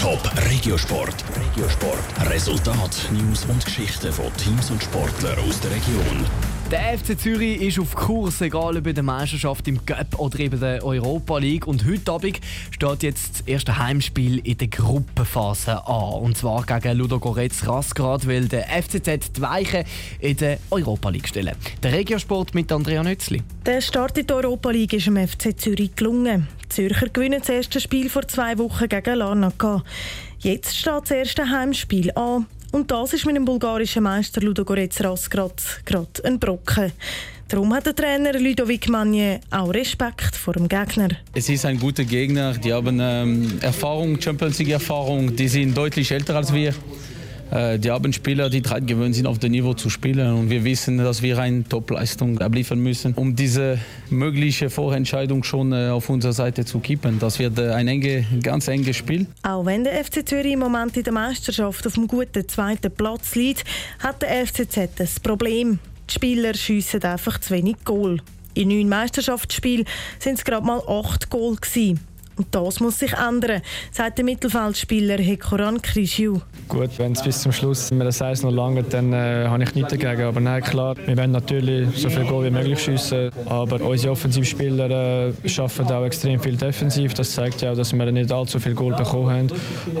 Top Regiosport. Regiosport. Resultat, News und Geschichten von Teams und Sportlern aus der Region. Der FC Zürich ist auf Kurs, egal ob in der Meisterschaft im Cup oder eben der Europa League. Und heute Abend steht jetzt das erste Heimspiel in der Gruppenphase an. Und zwar gegen Ludogorets Rasgrad, weil der FCZ die Weiche in der Europa League stellen. Der Regiosport mit Andrea Nützli. Der Start in der Europa League ist dem FC Zürich gelungen. Die Zürcher gewinnen das erste Spiel vor zwei Wochen gegen Larnaca. Jetzt steht das erste Heimspiel an. Und das ist mit dem bulgarischen Meister Ludogorets Rasgrad gerade ein Brocken. Darum hat der Trainer Ludovic Magne auch Respekt vor dem Gegner. Es ist ein guter Gegner, die haben ähm, Erfahrung, Champions League Erfahrung, die sind deutlich älter als wir. Äh, die haben Spieler, die dran gewöhnt sind, auf dem Niveau zu spielen. Und wir wissen, dass wir eine Top-Leistung abliefern müssen, um diese mögliche Vorentscheidung schon äh, auf unserer Seite zu kippen. Das wird äh, ein enge, ganz enges Spiel. Auch wenn der FC Zürich im Moment in der Meisterschaft auf einem guten zweiten Platz liegt, hat der FCZ ein Problem. Die Spieler schiessen einfach zu wenig Goal. In neun Meisterschaftsspielen sind es gerade mal acht Goal. Und das muss sich ändern, sagt der Mittelfeldspieler Hekoran Krischiu. Gut, wenn es bis zum Schluss mir das Eis noch lange, dann äh, habe ich nichts dagegen. Aber nein, klar, wir wollen natürlich so viel Goal wie möglich schiessen. Aber unsere Offensivspieler äh, schaffen auch extrem viel defensiv. Das zeigt ja auch, dass wir nicht allzu viel Goal bekommen haben.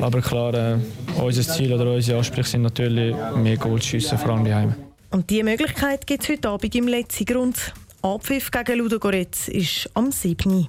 Aber klar, äh, unser Ziel oder unsere Ansprüche sind natürlich mehr Goal zu schiessen, vor allem daheim. Und diese Möglichkeit gibt es heute Abend im letzten Grund. Abpfiff gegen Ludogorets ist am 7.